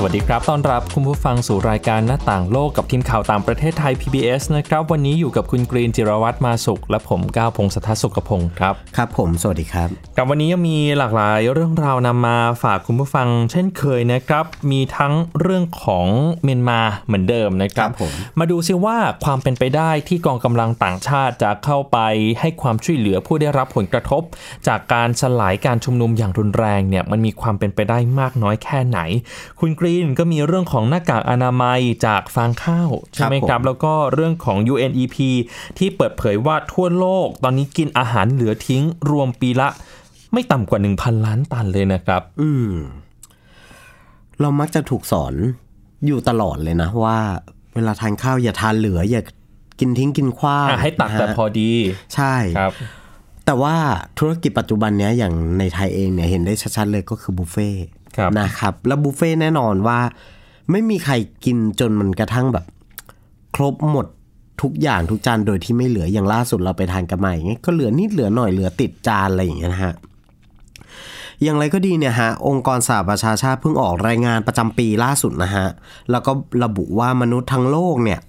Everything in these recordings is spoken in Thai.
สวัสดีครับ ต้อนรับคุณผู้ฟังสู่รายการหน้าต่างโลกกับทีมข่าวต่างประเทศไทย PBS นะครับ วันนี้อยู่กับคุณกรีนจิรวัตรมาสุข และผมก้าวพงศธรสุขพงศ์ครับ ครับผม สวัสดีครับ กับวันนี้ยังมีหลากหลายเรื่องราวนำมาฝากคุณผู้ฟัง เช่นเคยนะครับ มีทั้งเรื่องของเมียนมาเหมือนเดิมนะครับครับผมมาดูซิว่าความเป็นไปได้ที่กองกำลังต่างชาติจะเข้าไปให้ความช่วยเหลือผู้ได้รับผลกระทบ จากการสลายการชุมนุมอย่างรุนแรงเนี่ยมันมีความเป็นไปได้มากน้อยแค่ไหน คุณกรีนก็มีเรื่องของหน้ากากอนามัยจากฟางข้าวใช่ไหมครับผมครับ แล้วก็เรื่องของ UNEP ที่เปิดเผยว่าทั่วโลก ตอนนี้กินอาหารเหลือทิ้งรวมปีละ ไม่ต่ำกว่า 1,000 ล้านตันเลยนะครับ อืมเรามักจะถูกสอนอยู่ตลอดเลยนะว่า เวลาทานข้าวอย่าทานเหลือ อย่ากินทิ้งกินขว้างอะให้ตักแต่นะฮะพอดี ใช่ครับ แต่ว่าธุรกิจปัจจุบันเนี้ยอย่างในไทยเองเนี่ยเห็นได้ชัดๆเลยก็คือบุฟเฟ่ต์ครับ นะครับ แล้วบุฟเฟ่ต์แน่นอนว่า ไม่มีใครกินจนมันกระทั่งแบบ ครบหมดทุกอย่างทุกจานโดยที่ไม่เหลืออย่างล่าสุดเราไปทานกันมาอย่างเงี้ยก็เหลือนิดเหลือหน่อยเหลือติดจานอะไรอย่างเงี้ยนะฮะอย่างไรก็ดีเนี่ยฮะ องค์กรสหประชาชาติเพิ่งออกรายงานประจำปีล่าสุดนะฮะ แล้วก็ระบุว่ามนุษย์ทั้งโลกเนี่ย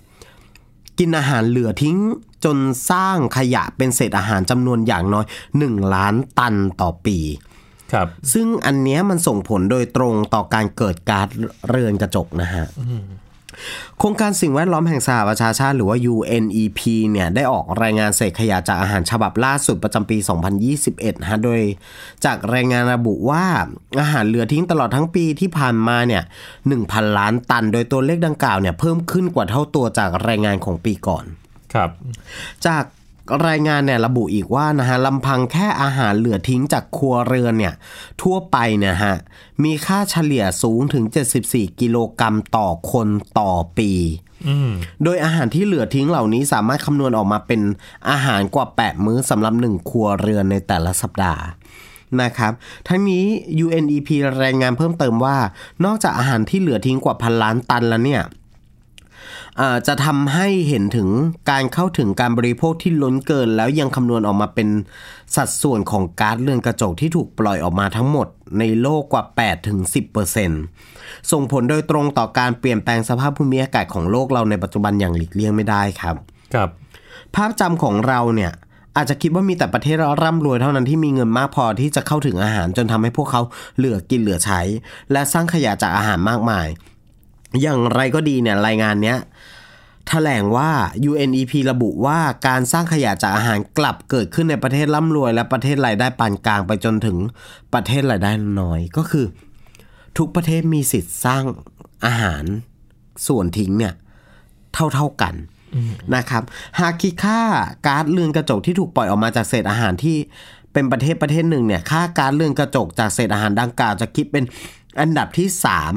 กินอาหารเหลือทิ้งจนสร้างขยะเป็นเศษอาหารจำนวนอย่างน้อย 1 ล้านตันต่อปี ครับ ซึ่งอันเนี้ยมันส่งผลโดยตรงต่อการเกิดก๊าซเรือนกระจกนะฮะโครงการสิ่งแวดล้อมแห่งสหประชาชาติหรือว่า UNEP เนี่ยได้ออกรายงานเศษขยะจากอาหารฉบับล่าสุดประจำปี 2021 ฮะ โดยจากรายงานระบุว่าอาหารเหลือทิ้งตลอดทั้งปีที่ผ่านมาเนี่ย 1,000 ล้านตัน โดยตัวเลขดังกล่าวเนี่ยเพิ่มขึ้นกว่าเท่าตัวจากรายงานของปีก่อน ครับ จาก รายงานเนี่ยระบุอีกว่านะฮะลำพังแค่อาหารเหลือทิ้งจากครัวเรือนเนี่ยทั่วไปเนี่ยฮะมีค่าเฉลี่ยสูงถึง 74 กิโลกรัมต่อคนต่อปีโดยอาหารที่เหลือทิ้งเหล่านี้สามารถคำนวณออกมาเป็นอาหารกว่า 8 มื้อสำหรับ 1 ครัวเรือนในแต่ละสัปดาห์นะครับ ทั้งนี้ UNEP รายงานเพิ่มเติมว่า นอกจากอาหารที่เหลือทิ้งกว่าพันล้านตันแล้วเนี่ยอ่า จะทำให้เห็นถึงการเข้าถึงการบริโภคที่ล้นเกิน แล้วยังคำนวณออกมาเป็นสัดส่วนของก๊าซเรือนกระจกที่ถูกปล่อยออกมาทั้งหมดในโลกกว่า 8-10%ส่งผลโดยตรงต่อการเปลี่ยนแปลงสภาพภูมิอากาศของโลกเราในปัจจุบันอย่างหลีกเลี่ยงไม่ได้ครับ ครับ ภาพจำของเราเนี่ยอาจจะคิดว่ามีแต่ประเทศร่ำรวยเท่านั้นที่มีเงินมากพอที่จะเข้าถึงอาหารจนทำให้พวกเขาเหลือกินเหลือใช้ และสร้างขยะจากอาหารมากมาย อย่างไรก็ดีเนี่ยรายงานเนี้ยแถลงว่า UNEP ระบุว่าการสร้างขยะจากอาหารกลับเกิดขึ้นในประเทศร่ำรวย และประเทศรายได้ปานกลางไปจนถึงประเทศรายได้น้อยก็คือ ทุกประเทศมีสิทธิ์สร้างอาหารส่วนทิ้งเนี่ยเท่าๆกันนะครับ หากคิดค่าก๊าซเรือนกระจกที่ถูกปล่อยออกมาจากเศษอาหารที่เป็นประเทศประเทศหนึ่งเนี่ยค่าก๊าซเรือนกระจกจากเศษอาหารดังกล่าวจะคิดเป็น อันดับที่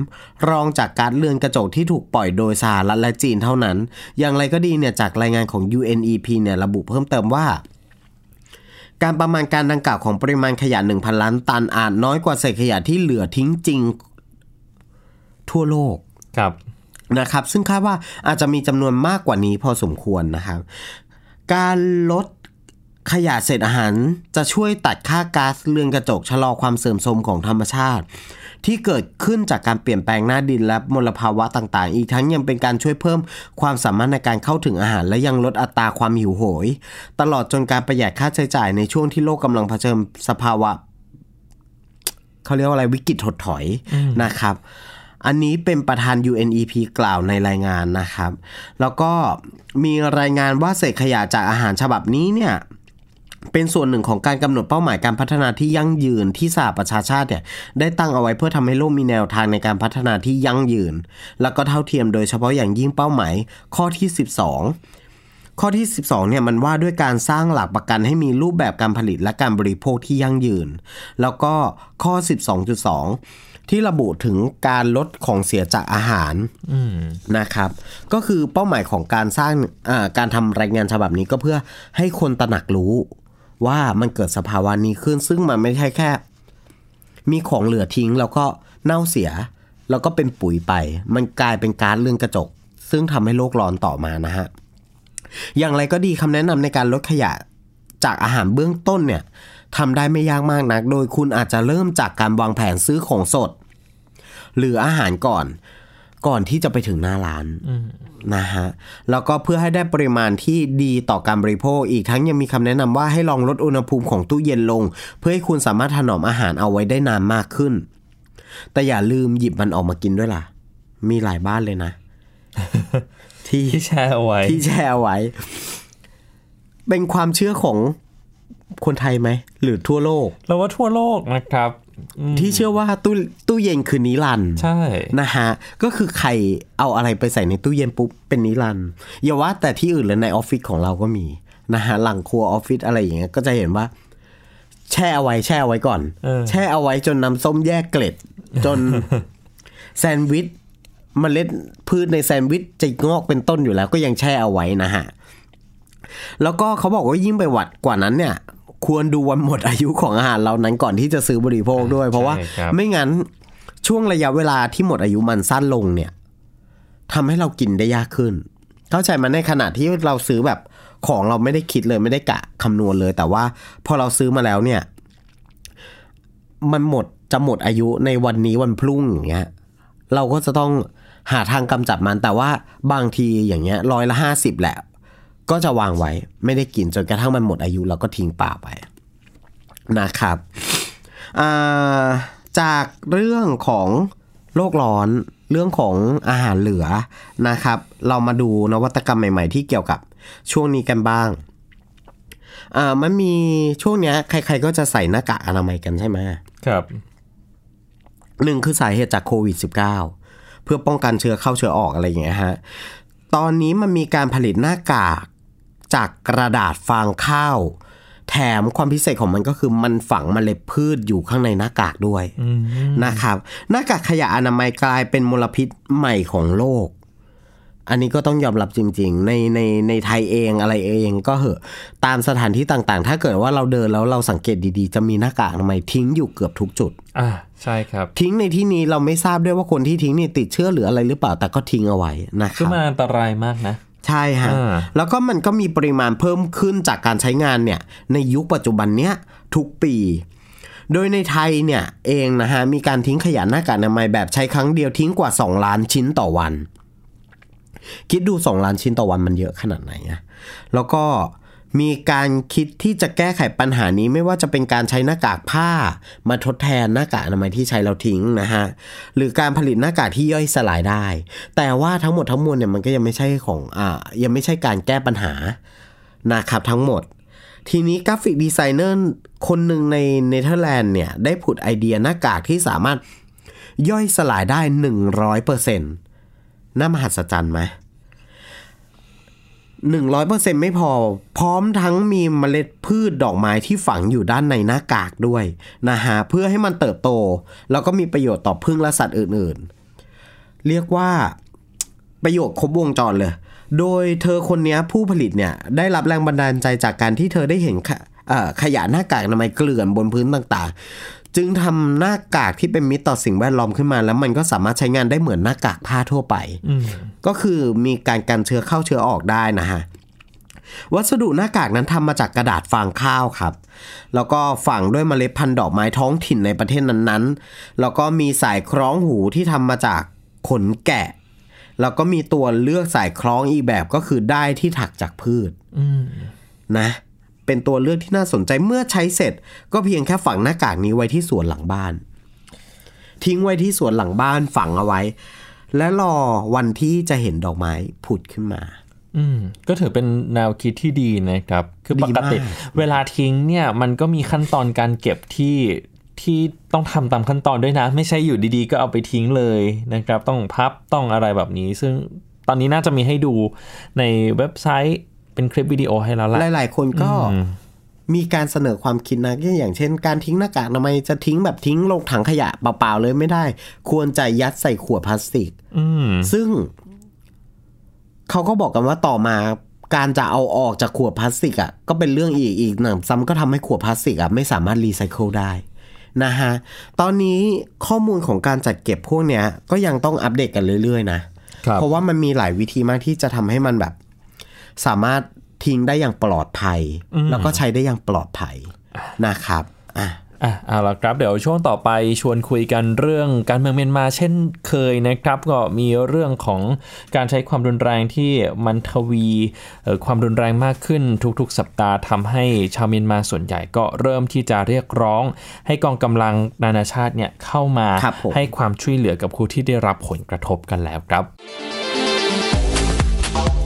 3 รองจากก๊าซเรือนกระจกที่ถูกปล่อยโดยสหรัฐและจีนเท่านั้น อย่างไรก็ดีเนี่ยจากรายงานของ UNEP เนี่ยระบุเพิ่มเติมว่าการประมาณการดังกล่าวของปริมาณขยะ 1,000 ล้านตันอาจน้อยกว่าเศษขยะที่เหลือทิ้งจริงทั่วโลกครับนะครับ ซึ่งคาดว่าอาจจะมีจำนวนมากกว่านี้พอสมควรนะครับ การลด ขยะเศษอาหารจะช่วยตัดค่าก๊าซเรือนกระจกชะลอความเสื่อมโทรมของธรรมชาติ ที่เกิดขึ้นจากการเปลี่ยนแปลงหน้าดินและมลภาวะต่างๆ อีกทั้งยังเป็นการช่วยเพิ่มความสามารถในการเข้าถึงอาหาร และยังลดอัตราความหิวโหย ตลอดจนการประหยัดค่าใช้จ่ายในช่วงที่โลกกำลังเผชิญสภาวะเขาเรียกว่าอะไรวิกฤตถดถอยนะครับอันนี้เป็นประธาน UNEP กล่าวในรายงานนะครับ แล้วก็มีรายงานว่าเศษขยะจากอาหารฉบับนี้เนี่ย เป็นส่วนหนึ่งของการกำหนดเป้าหมายการพัฒนาที่ยั่งยืนที่สหประชาชาติเนี่ยได้ตั้งเอาไว้เพื่อทำให้โลกมีแนวทางในการพัฒนาที่ยั่งยืน แล้วก็เท่าเทียมโดยเฉพาะอย่างยิ่งเป้าหมายข้อที่ 12 ข้อที่ 12เนี่ยมันว่าด้วยการสร้างหลักประกันให้มีรูปแบบการผลิตและการบริโภคที่ยั่งยืน แล้วก็ข้อ 12.2ที่ระบุถึงการลดของเสียจากอาหารนะครับ ก็คือเป้าหมายของการสร้างอ่าการทำรายงานฉบับนี้ก็เพื่อให้คนตระหนักรู้ ว่ามันเกิดสภาวะนี้ขึ้น ซึ่งมันไม่ใช่แค่ มีของเหลือทิ้งแล้วก็เน่าเสีย แล้วก็เป็นปุ๋ยไป มันกลายเป็นกาซเรื่อนกระจก ซึ่งทำให้โลกร้อนต่อมานะฮะอย่างไรก็ดีคำแนะนำในการลดขยะจากอาหารเบื้องต้นเนี่ยทำได้ไม่ยากมากนัก โดยคุณอาจจะเริ่มจากการวางแผนซื้อของสด หรืออาหารก่อน ก่อนที่จะไปถึงหน้าร้านนะฮะแล้วก็เพื่อให้ได้ปริมาณที่ดีต่อการบริโภค อีกทั้งยังมีคำแนะนำว่าให้ลองลดอุณหภูมิของตู้เย็นลง เพื่อให้คุณสามารถถนอมอาหารเอาไว้ได้นานมากขึ้น แต่อย่าลืมหยิบมันออกมากินด้วยล่ะ มีหลายบ้านเลยนะ ที่ที่แชร์เอาไว้ที่แชร์ไว้ เป็นความเชื่อของคนไทยไหม หรือทั่วโลก เราว่าทั่วโลกนะครับอืมที่เชื่อว่าตู้ตู้เย็นคือนิรันดร์ใช่นะฮะก็คือใครเอาอะไรไปใส่ในตู้เย็นปุ๊บเป็นนิรันดร์อย่าว่าแต่ที่อื่นเลยในออฟฟิศของเราก็มีนะฮะหลังครัวออฟฟิศอะไรอย่างเงี้ยก็จะเห็นว่า แช่เอาไว้แช่เอาไว้ก่อนเออแช่เอาไว้จนน้ำส้มแยกเกล็ด จนแซนด์วิชเมล็ดพืชในแซนด์วิชจะงอกเป็นต้นอยู่แล้วก็ยังแช่เอาไว้นะฮะแล้วก็เขาบอกว่ายิ่งไปวัดกว่านั้นเนี่ย ควรดูวันหมดอายุของอาหารเรานั้นก่อนที่จะซื้อบริโภคด้วย เพราะว่าใช่ครับไม่งั้นช่วงระยะเวลาที่หมดอายุมันสั้นลงเนี่ยทำให้เรากินได้ยากขึ้น เข้าใจมันในขณะที่เราซื้อแบบของเราไม่ได้คิดเลยไม่ได้กะคำนวณเลย แต่ว่าพอเราซื้อมาแล้วเนี่ย มันหมดจะหมดอายุในวันนี้วันพรุ่งอย่างเงี้ยเราก็จะต้องหาทางกำจัดมันแต่ว่าบางทีอย่างเงี้ยร้อยละห้าสิบแหละ ก็จะวางไว้ไม่ได้กินจนกระทั่งมันหมดอายุเราก็ทิ้งป่าไปนะครับอ่าจากเรื่องของโลกร้อนเรื่องของอาหารเหลือนะครับ เรามาดูนวัตกรรมใหม่ๆ ที่เกี่ยวกับช่วงนี้กันบ้างอ่ามันมีช่วงเนี้ยใคร ๆ ก็จะใส่หน้ากากอนามัยกันใช่ไหมครับหนึ่งคือสาเหตุจากโควิด -19 เพื่อป้องกันเชื้อเข้าเชื้อออกอะไรอย่างเงี้ยฮะ ตอนนี้มันมีการผลิตหน้ากาก จากกระดาษฟางข้าว แถมความพิเศษของมันก็คือมันฝังเมล็ดพืชอยู่ข้างในหน้ากากด้วยนะครับ หน้ากากขยะอนามัยกลายเป็นมลพิษใหม่ของโลก อันนี้ก็ต้องยอมรับจริง ๆ ในในในไทยเองอะไรเองก็เหอะตามสถานที่ต่างๆ ถ้าเกิดว่าเราเดินแล้วเราสังเกตดีๆ จะมีหน้ากากอนามัยทิ้งอยู่เกือบทุกจุด อ่าใช่ครับ ทิ้งในที่นี้เราไม่ทราบด้วยว่าคนที่ทิ้งเนี่ยติดเชื้อหรืออะไรหรือเปล่าแต่ก็ทิ้งเอาไว้นะครับคือมันอันตรายมากนะ ใช่ฮะอ่าแล้วก็มันก็มีปริมาณเพิ่มขึ้นจากการใช้งานเนี่ย ในยุคปัจจุบันเนี้ยทุกปี โดยในไทยเนี่ยเองนะฮะ มีการทิ้งขยะหน้ากากอนามัยแบบใช้ครั้งเดียวทิ้งกว่า 2 ล้านชิ้นต่อวัน คิดดู 2 ล้านชิ้นต่อวันมันเยอะขนาดไหนอะแล้วก็ มีการคิดที่จะแก้ไขปัญหานี้ไม่ว่าจะเป็นการใช้หน้ากากผ้า มาทดแทนหน้ากากอนามัยที่ใช้แล้วทิ้งนะฮะหรือการผลิตหน้ากากที่ย่อยสลายได้ แต่ว่าทั้งหมดทั้งมวลเนี่ยมันก็ยังไม่ใช่ของอ่ายังไม่ใช่การแก้ปัญหานะครับทั้งหมด ทีนี้ graphic designer คนหนึ่งในเนเธอร์แลนด์เนี่ยได้ผุดไอเดียหน้ากากที่สามารถย่อยสลายได้ 100%น่ามหัศจรรย์ไหม หนึ่งร้อยเปอร์เซ็นไม่พอ พร้อมทั้งมีเมล็ดพืชดอกไม้ที่ฝังอยู่ด้านในหน้ากากด้วยนะฮะเพื่อให้มันเติบโต แล้วก็มีประโยชน์ต่อพึ่งและสัตว์อื่นๆ เรียกว่าประโยชน์ครบวงจรเลย โดยเธอคนนี้ผู้ผลิตเนี่ยได้รับแรงบันดาลใจจากการที่เธอได้เห็นขขยะหน้ากากอนามัยเกลื่อนบนพื้นต่างๆ จึงทำหน้ากากที่เป็นมิตรต่อสิ่งแวดล้อมขึ้นมา แล้วมันก็สามารถใช้งานได้เหมือนหน้ากากผ้าทั่วไป ก็คือมีการกันเชื้อเข้าเชื้อออกได้นะฮะวัสดุหน้ากากนั้นทำมาจากกระดาษฟางข้าวครับ แล้วก็ฝังด้วยเมล็ดพันธุ์ดอกไม้ท้องถิ่นในประเทศนั้นๆ แล้วก็มีสายคล้องหูที่ทำมาจากขนแกะ แล้วก็มีตัวเลือกสายคล้องอีกแบบก็คือได้ที่ถักจากพืชนะ เป็นตัวเลือกที่น่าสนใจเมื่อใช้เสร็จ ก็เพียงแค่ฝังหน้ากากนี้ไว้ที่สวนหลังบ้าน ทิ้งไว้ที่สวนหลังบ้านฝังเอาไว้ และรอวันที่จะเห็นดอกไม้ผุดขึ้นมา อืมก็ถือเป็นแนวคิดที่ดีนะครับ คือปกติดีมากเวลาทิ้งเนี่ยมันก็มีขั้นตอนการเก็บที่ที่ต้องทำตามขั้นตอนด้วยนะ ไม่ใช่อยู่ดีๆ ก็เอาไปทิ้งเลยนะครับ ต้องพับต้องอะไรแบบนี้ ซึ่งตอนนี้น่าจะมีให้ดูในเว็บไซต์ เป็นคลิปวิดีโอให้แล้วล่ะหลาย ๆ คนก็มีการเสนอความคิดนะอย่างเช่น การทิ้งหน้ากากทำไมยจะทิ้งแบบทิ้งลงถังขยะเปล่า ๆ เลยไม่ได้ ควรจะยัดใส่ขวดพลาสติกอืมซึ่งเขาก็บอกกันว่าต่อมาการจะเอาออกจากขวดพลาสติกอะก็เป็นเรื่องอีกอีกหนึ่งซ้ำก็ทำให้ขวดพลาสติกอะไม่สามารถรีไซเคิลได้นะฮะตอนนี้ข้อมูลของการจัดเก็บพวกเนี้ย ก็ยังต้องอัปเดตกันเรื่อย ๆ นะครับเพราะว่ามันมีหลายวิธีมากที่จะทำให้มันแบบ สามารถทิ้งได้อย่างปลอดภัย แล้วก็ใช้ได้อย่างปลอดภัยนะครับอะอะเอาละครับเดี๋ยวช่วงต่อไปชวนคุยกันเรื่องการเมืองเมียนมาเช่นเคยนะครับ ก็มีเรื่องของการใช้ความรุนแรงที่มันทวีเอ่อความรุนแรงมากขึ้นทุกๆ สัปดาห์ทำให้ชาวเมียนมาส่วนใหญ่ก็เริ่มที่จะเรียกร้อง ให้กองกำลังนานาชาติเนี่ยเข้ามาครับผมให้ความช่วยเหลือกับผู้ที่ได้รับผลกระทบกันแล้วครับ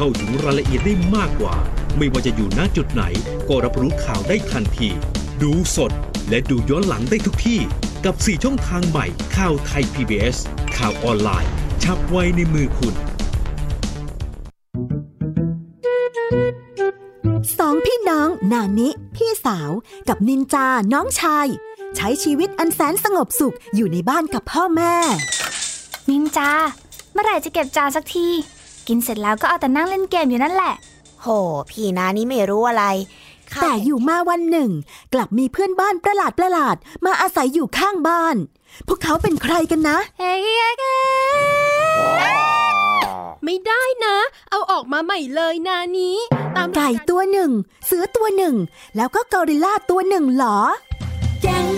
เข้าถึงรายละเอียดได้มากกว่า ไม่ว่าจะอยู่ณจุดไหน ก็รับรู้ข่าวได้ทันที ดูสดและดูย้อนหลังได้ทุกที่ กับ 4 ช่องทางใหม่ข่าวไทย PBS ข่าวออนไลน์ ชับไว้ในมือคุณสองพี่น้องนานิ พี่สาว กับนินจาน้องชาย ใช้ชีวิตอันแสนสงบสุขอยู่ในบ้านกับพ่อแม่ นินจา เมื่อไหร่จะเก็บจานสักที กินเสร็จแล้วก็เอาแต่นั่งเล่นเกมอยู่นั่นแหละ โห พี่นานี่ไม่รู้อะไรข้าแต่อยู่มาวันหนึ่ง กลับมีเพื่อนบ้านประหลาดประหลาดๆมาอาศัยอยู่ข้างบ้าน พวกเขาเป็นใครกันนะเฮ้ยเฮ้ยเฮ้ยไม่ได้นะ เอาออกมาใหม่เลยนานี้ ตามไก่ตัวหนึ่ง เสือตัวหนึ่ง แล้วก็กอริลลาตัวหนึ่งเหรอแก๊ง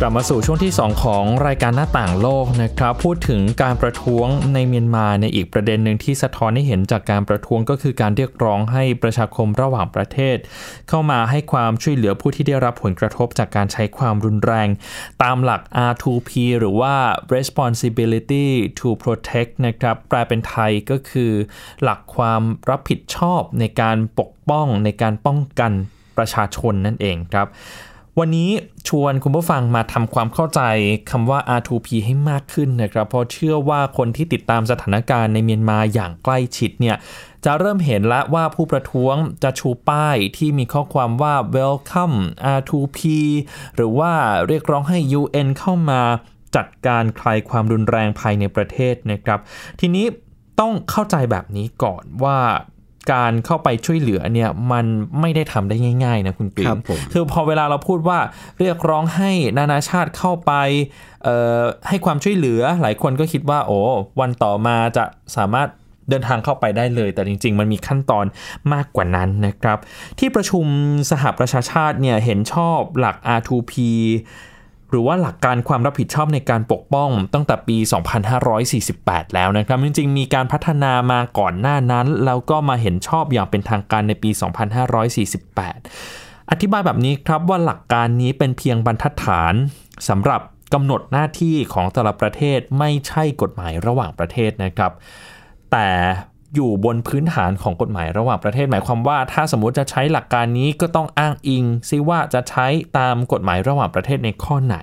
กลับมาสู่ช่วงที่ 2 ของรายการหน้าต่างโลกนะครับ พูดถึงการประท้วงในเมียนมาในอีกประเด็นหนึ่งที่สะท้อนให้เห็นจากการประท้วงก็คือการเรียกร้องให้ประชาคมระหว่างประเทศ เข้ามาให้ความช่วยเหลือผู้ที่ได้รับผลกระทบจากการใช้ความรุนแรง ตามหลัก R2P หรือว่า responsibility to protect นะครับแปลเป็นไทยก็คือหลักความรับผิดชอบในการปกป้องในการป้องกันประชาชนนั่นเองครับ วันนี้ชวนคุณผู้ฟังมาทำความเข้าใจคำว่า R2P ให้มากขึ้นนะครับเพราะเชื่อว่าคนที่ติดตามสถานการณ์ในเมียนมาอย่างใกล้ชิดเนี่ยจะเริ่มเห็นแล้วว่าผู้ประท้วงจะชูป้ายที่มีข้อความว่า welcome R2P หรือว่าเรียกร้องให้ UN เข้ามาจัดการคลายความรุนแรงภายในประเทศนะครับ ทีนี้ต้องเข้าใจแบบนี้ก่อนว่า การเข้าไปช่วยเหลือเนี่ยมันไม่ได้ทำได้ง่ายๆนะคุณกรีครันบผมคือพอเวลาเราพูดว่าเรียกร้องให้นานาชาติเข้าไปเอ่อให้ความช่วยเหลือหลายคนก็คิดว่า โอ้วันต่อมาจะสามารถเดินทางเข้าไปได้เลย แต่จริง ๆ มันมีขั้นตอนมากกว่านั้นนะครับ ที่ประชุมสหประชาชาติเนี่ยเห็นชอบหลัก R2P หรือว่าหลักการความรับผิดชอบในการปกป้องตั้งแต่ปี 2548 แล้วนะครับ จริงๆ มีการพัฒนามาก่อนหน้านั้น แล้วก็มาเห็นชอบอย่างเป็นทางการในปี 2548 อธิบายแบบนี้ครับว่าหลักการนี้เป็นเพียงบรรทัดฐานสำหรับกำหนดหน้าที่ของแต่ละประเทศไม่ใช่กฎหมายระหว่างประเทศนะครับ แต่ อยู่บนพื้นฐานของกฎหมายระหว่างประเทศหมายความว่า ถ้าสมมติจะใช้หลักการนี้ก็ต้องอ้างอิงซิว่าจะใช้ตามกฎหมายระหว่างประเทศในข้อไหน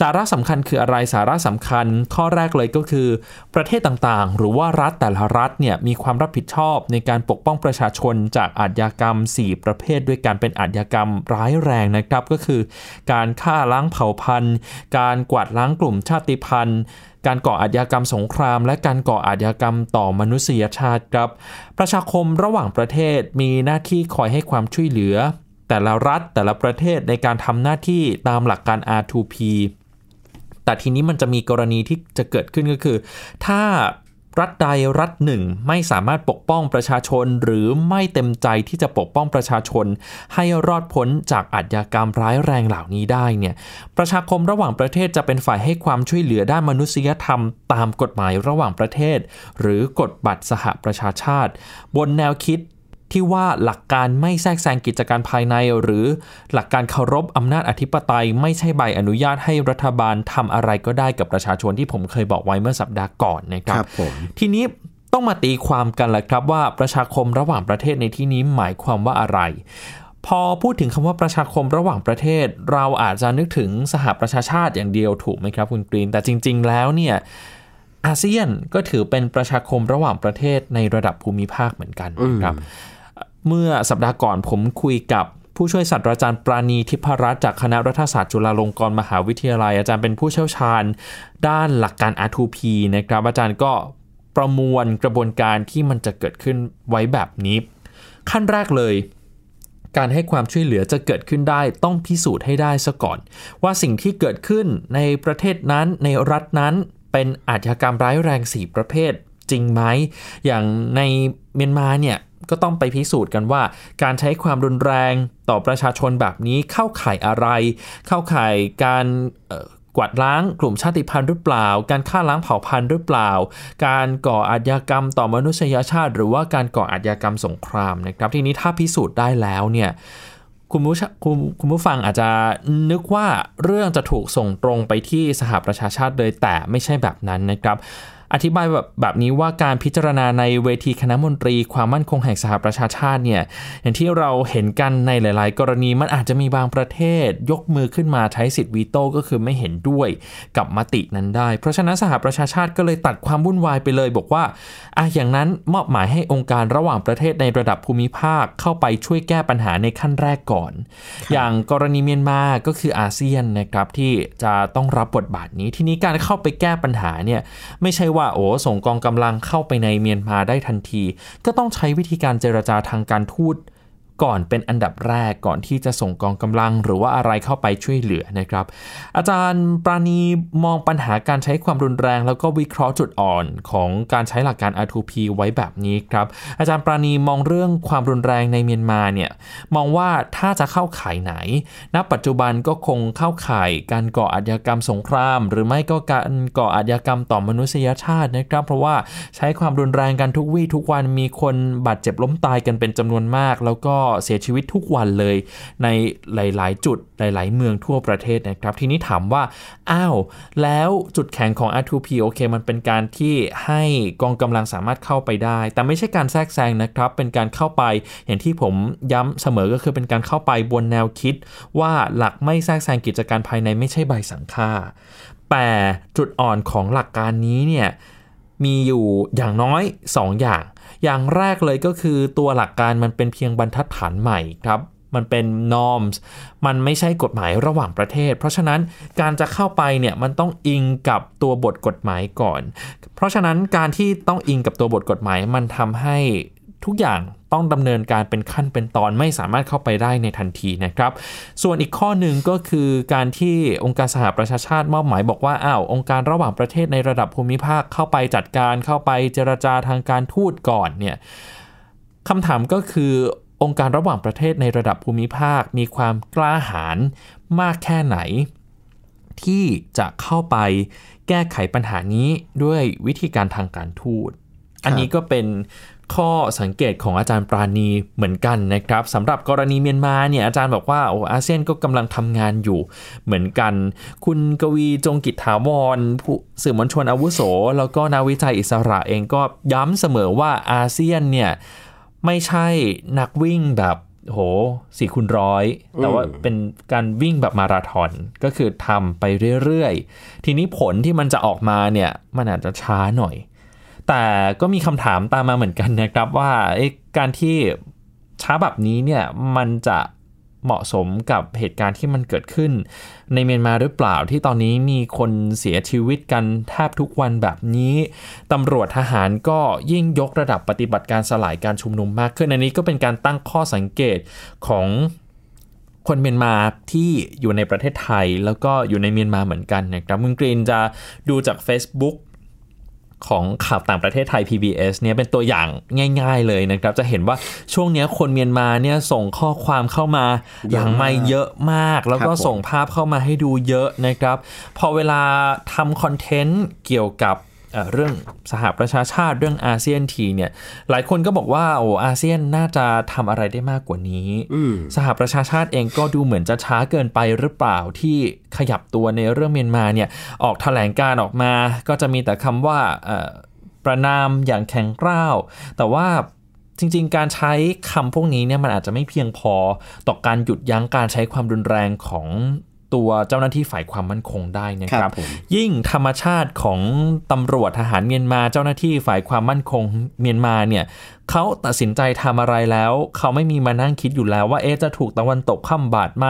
สาระสำคัญคืออะไรสาระสำคัญ ข้อแรกเลยก็คือ ประเทศต่างๆ หรือว่ารัฐแต่ละรัฐเนี่ยมีความรับผิดชอบในการปกป้องประชาชนจากอาชญากรรม 4 ประเภทด้วยการเป็นอาชญากรรมร้ายแรงนะครับก็คือ การฆ่าล้างเผ่าพันธุ์ การกวาดล้างกลุ่มชาติพันธุ์ การก่ออาชญากรรมสงคราม และการก่ออาชญากรรมต่อมนุษยชาติครับ ประชาคมระหว่างประเทศมีหน้าที่คอยให้ความช่วยเหลือ แต่ละรัฐแต่ละประเทศในการทำหน้าที่ตามหลักการ R2P แต่ทีนี้มันจะมีกรณีที่จะเกิดขึ้นก็คือ ถ้า รัฐใดรัฐหนึ่งไม่สามารถปกป้องประชาชน หรือไม่เต็มใจที่จะปกป้องประชาชน ให้รอดพ้นจากอาชญากรรมร้ายแรงเหล่านี้ได้เนี่ยประชาคมระหว่างประเทศจะเป็นฝ่ายให้ความช่วยเหลือด้านมนุษยธรรม ตามกฎหมายระหว่างประเทศ หรือกฎบัตรสหประชาชาติ บนแนวคิด ที่ว่าหลักการไม่แทรกแซงกิจการภายใน หรือหลักการเคารพอำนาจอธิปไตย ไม่ใช่ใบอนุญาตให้รัฐบาลทำอะไรก็ได้กับประชาชนที่ผมเคยบอกไว้เมื่อสัปดาห์ก่อนนะครับทีนี้ต้องมาตีความกันแหละครับว่าประชาคมระหว่างประเทศในที่นี้หมายความว่าอะไร พอพูดถึงคำว่าประชาคมระหว่างประเทศ เราอาจจะนึกถึงสหประชาชาติอย่างเดียวถูกไหมครับคุณกรีนแต่จริง ๆ แล้วเนี่ยอาเซียนก็ถือเป็นประชาคมระหว่างประเทศในระดับภูมิภาคเหมือนกันครับ เมื่อสัปดาห์ก่อนผมคุยกับผู้ช่วยศาสตราจารย์ปราณีทิพรัตน์จากคณะรัฐศาสตร์จุฬาลงกรณ์มหาวิทยาลัย อาจารย์เป็นผู้เชี่ยวชาญ ด้านหลักการ R2P นะครับ อาจารย์ก็ประมวลกระบวนการที่มันจะเกิดขึ้นไว้แบบนี้ ขั้นแรกเลย การให้ความช่วยเหลือจะเกิดขึ้นได้ต้องพิสูจน์ให้ได้ซะก่อน ว่าสิ่งที่เกิดขึ้นในประเทศนั้นในรัฐนั้นเป็นอาชญากรรมร้ายแรง 4 ประเภทจริงไหมอย่างในเมียนมาเนี่ย ก็ต้องไปพิสูจน์กันว่า การใช้ความรุนแรงต่อประชาชนแบบนี้เข้าข่ายอะไร เข้าข่ายการกวาดล้างกลุ่มชาติพันธุ์หรือเปล่า การฆ่าล้างเผ่าพันธุ์หรือเปล่า การก่ออาชญากรรมต่อมนุษยชาติ หรือว่าการก่ออาชญากรรมสงครามนะครับ ทีนี้ถ้าพิสูจน์ได้แล้วเนี่ยคุณผู้คุณคุณผู้ฟังอาจจะนึกว่าเรื่องจะถูกส่งตรงไปที่สหประชาชาติเลยแต่ไม่ใช่แบบนั้นนะครับ อธิบายแบบแบบนี้ว่าการพิจารณาในเวทีคณะมนตรี ความมั่นคงแห่งสหประชาชาติเนี่ยอย่างที่เราเห็นกันในหลาย ๆ กรณีมันอาจจะมีบางประเทศ ยกมือขึ้นมาใช้สิทธิ์วีโต้ก็คือไม่เห็นด้วยกับมตินั้นได้ เพราะฉะนั้นสหประชาชาติก็เลยตัดความวุ่นวายไปเลย บอกว่าอะอย่างนั้นมอบหมายให้องค์การระหว่างประเทศในระดับภูมิภาคเข้าไปช่วยแก้ปัญหาในขั้นแรกก่อน อย่างกรณีเมียนมาก็คืออาเซียนนะครับที่จะต้องรับบทบาทนี้ ทีนี้การเข้าไปแก้ปัญหาเนี่ยไม่ใช่ว่าว่าโอ้ส่งกองกำลังเข้าไปในเมียนมาได้ทันที ก็ต้องใช้วิธีการเจรจาทางการทูต ก่อนเป็นอันดับแรกก่อนที่จะส่งกองกำลังหรือว่าอะไรเข้าไปช่วยเหลือนะครับ อาจารย์ปราณีมองปัญหาการใช้ความรุนแรง แล้วก็วิเคราะห์จุดอ่อนของการใช้หลักการ R2P ไว้แบบนี้ครับ อาจารย์ปราณีมองเรื่องความรุนแรงในเมียนมาเนี่ยมองว่าถ้าจะเข้าข่ายไหน ณ ปัจจุบันก็คงเข้าข่ายการก่ออาชญากรรมสงคราม หรือไม่ก็การก่ออาชญากรรมต่อมนุษยชาตินะครับ เพราะว่าใช้ความรุนแรงกันทุกวี่ทุกวันมีคนบาดเจ็บล้มตายกันเป็นจำนวนมาก แล้วก็เสียชีวิตทุกวันเลยในหลาย ๆ จุดหลาย ๆ เมืองทั่วประเทศนะครับ ทีนี้ถามว่า อ้าว แล้วจุดแข็งของ R2P โอเค มันเป็นการที่ให้กองกำลังสามารถเข้าไปได้ แต่ไม่ใช่การแทรกแซงนะครับ เป็นการเข้าไปอย่างที่ผมย้ำเสมอก็คือเป็นการเข้าไปบนแนวคิด ว่าหลักไม่แทรกแซงกิจการภายในไม่ใช่ใบสังค่าแต่จุดอ่อนของหลักการนี้เนี่ยมีอยู่อย่างน้อย 2 อย่าง อย่างแรกเลยก็คือตัวหลักการมันเป็นเพียงบรรทัดฐานใหม่ครับมันเป็น norms มันไม่ใช่กฎหมายระหว่างประเทศ เพราะฉะนั้นการจะเข้าไปเนี่ยมันต้องอิงกับตัวบทกฎหมายก่อน เพราะฉะนั้นการที่ต้องอิงกับตัวบทกฎหมายมันทำให้ทุกอย่าง ต้องดำเนินการเป็นขั้นเป็นตอนไม่สามารถเข้าไปได้ในทันทีนะครับ ส่วนอีกข้อหนึ่งก็คือการที่องค์การสหประชาชาติมอบหมายบอกว่าอ้าวองค์การระหว่างประเทศในระดับภูมิภาคเข้าไปจัดการเข้าไปเจรจาทางการทูตก่อนเนี่ยคำถามก็คือองค์การระหว่างประเทศในระดับภูมิภาคมีความกล้าหาญมากแค่ไหน ที่จะเข้าไปแก้ไขปัญหานี้ด้วยวิธีการทางการทูต อันนี้ก็เป็น ข้อสังเกตของอาจารย์ปราณีเหมือนกันนะครับสำหรับกรณีเมียนมาเนี่ยอาจารย์บอกว่าโอ้อาเซียนก็กำลังทำงานอยู่เหมือนกัน คุณกวีจงกิจถาวรผู้สื่อมวลชนอาวุโส แล้วก็นักวิจัยอิสระเองก็ย้ำเสมอว่าอาเซียนเนี่ยไม่ใช่นักวิ่งแบบโหสี่คูณร้อยแต่ว่าเป็นการวิ่งแบบมาราธอนก็คือทำไปเรื่อยๆ ทีนี้ผลที่มันจะออกมาเนี่ย มันอาจจะช้าหน่อย แต่ก็มีคำถามตามมาเหมือนกันนะครับว่าการที่ช้าแบบนี้เนี่ยมันจะเหมาะสมกับเหตุการณ์ที่มันเกิดขึ้น ในเมียนมาหรือเปล่าที่ตอนนี้มีคนเสียชีวิตกันแทบทุกวันแบบนี้ตำรวจทหารก็ยิ่งยกระดับปฏิบัติการสลายการชุมนุมมากขึ้นอันนี้ก็เป็นการตั้งข้อสังเกตของคนเมียนมาที่อยู่ในประเทศไทยแล้วก็อยู่ในเมียนมาเหมือนกันนะครับมึงกรีนจะดูจาก Facebook ของข่าวต่างประเทศไทย PBS เนี่ยเป็นตัวอย่างง่าย ๆเลยนะครับจะเห็นว่าช่วงนี้คนเมียนมาเนี่ยส่งข้อความเข้ามาหลังไม่เยอะมาก แล้วก็ส่งภาพเข้ามาให้ดูเยอะนะครับ พอเวลาทำคอนเทนต์เกี่ยวกับ เรื่องสหประชาชาติเรื่องอาเซียนทีเนี่ยหลายคนก็บอกว่าโอ้อาเซียนน่าจะทำอะไรได้มากกว่านี้ สหประชาชาติเองก็ดูเหมือนจะช้าเกินไปหรือเปล่าที่ขยับตัวในเรื่องเมียนมาเนี่ยออกแถลงการออกมา ก็จะมีแต่คำว่าประนามอย่างแข็งกร้าว แต่ว่าจริงๆ การใช้คำพวกนี้เนี่ยมันอาจจะไม่เพียงพอต่อการหยุดยั้งการใช้ความรุนแรงของ ตัวเจ้าหน้าที่ฝ่ายความมั่นคงได้นะครับ ยิ่งธรรมชาติของตำรวจทหารเมียนมาเจ้าหน้าที่ฝ่ายความมั่นคงเมียนมาเนี่ยเขาตัดสินใจทำอะไรแล้ว เขาไม่มีมานั่งคิดอยู่แล้วว่าเอ๊จะถูกตะวันตกข้ามบาดไหม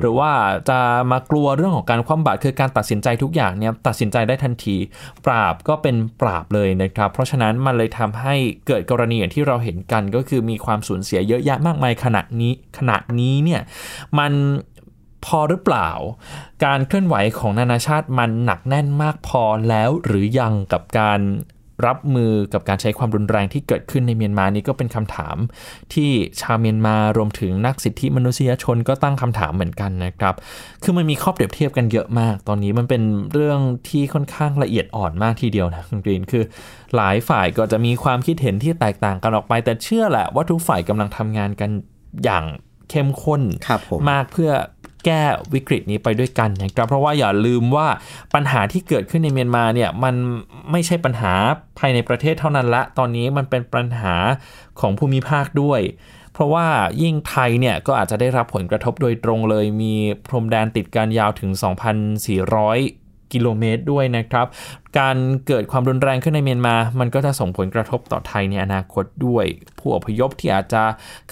หรือว่าจะมากลัวเรื่องของการคว่ำบาตรคือการตัดสินใจทุกอย่างเนี่ยตัดสินใจได้ทันที ปราบก็เป็นปราบเลยนะครับ เพราะฉะนั้นมันเลยทำให้เกิดกรณีอย่างที่เราเห็นกันก็คือมีความสูญเสียเยอะแยะมากมายขณะนี้ขณะนี้เนี่ยมัน พอหรือเปล่า การเคลื่อนไหวของนานาชาติมันหนักแน่นมากพอแล้วหรือยังกับการรับมือกับการใช้ความรุนแรงที่เกิดขึ้นในเมียนมานี้ก็เป็นคำถาม ที่ชาวเมียนมารวมถึงนักสิทธิมนุษยชนก็ตั้งคำถามเหมือนกันนะครับ คือมันมีข้อเปรียบเทียบกันเยอะมาก ตอนนี้มันเป็นเรื่องที่ค่อนข้างละเอียดอ่อนมากทีเดียวนะคุณกรีนคือ หลายฝ่ายก็จะมีความคิดเห็นที่แตกต่างกันออกไป แต่เชื่อแหละว่าทุกฝ่ายกำลังทำงานกันอย่างเข้มข้นมากเพื่อ แก้วิกฤตนี้ไปด้วยกันนะครับเพราะว่าอย่าลืมว่าปัญหาที่เกิดขึ้นในเมียนมาเนี่ยมันไม่ใช่ปัญหาภายในประเทศเท่านั้นละ ตอนนี้มันเป็นปัญหาของภูมิภาคด้วย เพราะว่ายิ่งไทยเนี่ยก็อาจจะได้รับผลกระทบโดยตรงเลยมีพรมแดนติดกันยาวถึง 2,400 กิโลเมตรด้วยนะครับ การเกิดความรุนแรงขึ้นในเมียนมา มันก็จะส่งผลกระทบต่อไทยในอนาคตด้วย ผู้อพยพที่อาจจะ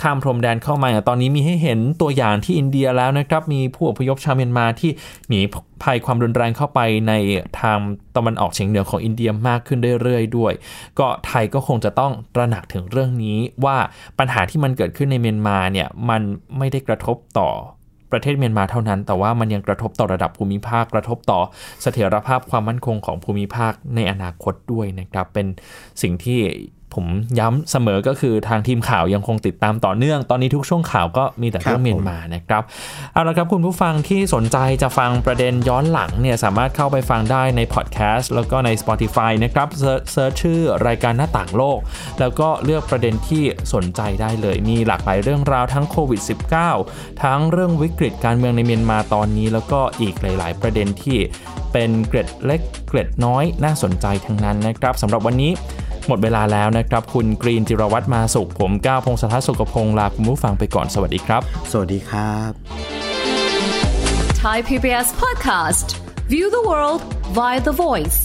ข้ามพรมแดนเข้ามา ตอนนี้มีให้เห็นตัวอย่างที่อินเดียแล้วนะครับ มีผู้อพยพชาวเมียนมาที่หนีภัยความรุนแรงเข้าไปในทางตะวันออกเฉียงเหนือของอินเดียมากขึ้นเรื่อยๆด้วย ก็ไทยก็คงจะต้องตระหนักถึงเรื่องนี้ว่าปัญหาที่มันเกิดขึ้นในเมียนมาเนี่ยมันไม่ได้กระทบต่อ ประเทศเมียนมาเท่านั้น แต่ว่ามันยังกระทบต่อระดับภูมิภาค กระทบต่อเสถียรภาพความมั่นคงของภูมิภาคในอนาคตด้วยนะครับ เป็นสิ่งที่ ผมย้ำเสมอก็คือทางทีมข่าวยังคงติดตามต่อเนื่อง ตอนนี้ทุกช่วงข่าวก็มีแต่เรื่องเมียนมานะครับ เอาละครับคุณผู้ฟังที่สนใจจะฟังประเด็นย้อนหลังเนี่ยสามารถเข้าไปฟังได้ในพอดแคสต์แล้วก็ใน Spotify นะครับเsearch ชื่อรายการหน้าต่างโลก แล้วก็เลือกประเด็นที่สนใจได้เลย มีหลากหลายเรื่องราวทั้งโควิด -19 ทั้งเรื่องวิกฤตการเมืองในเมียนมาตอนนี้ แล้วก็อีกหลาย ๆ ประเด็นที่เป็นเกร็ดเล็กเกร็ดน้อยน่าสนใจทั้งนั้นนะครับสำหรับวันนี้ หมดเวลาแล้วนะครับ คุณกรีนจิรวัตรมาสุข ผมก้าวพงศธรสุขพงศ์ลาคุณผู้ฟังไปก่อนสวัสดีครับ สวัสดีครับ Thai PBS Podcast View the world via the voice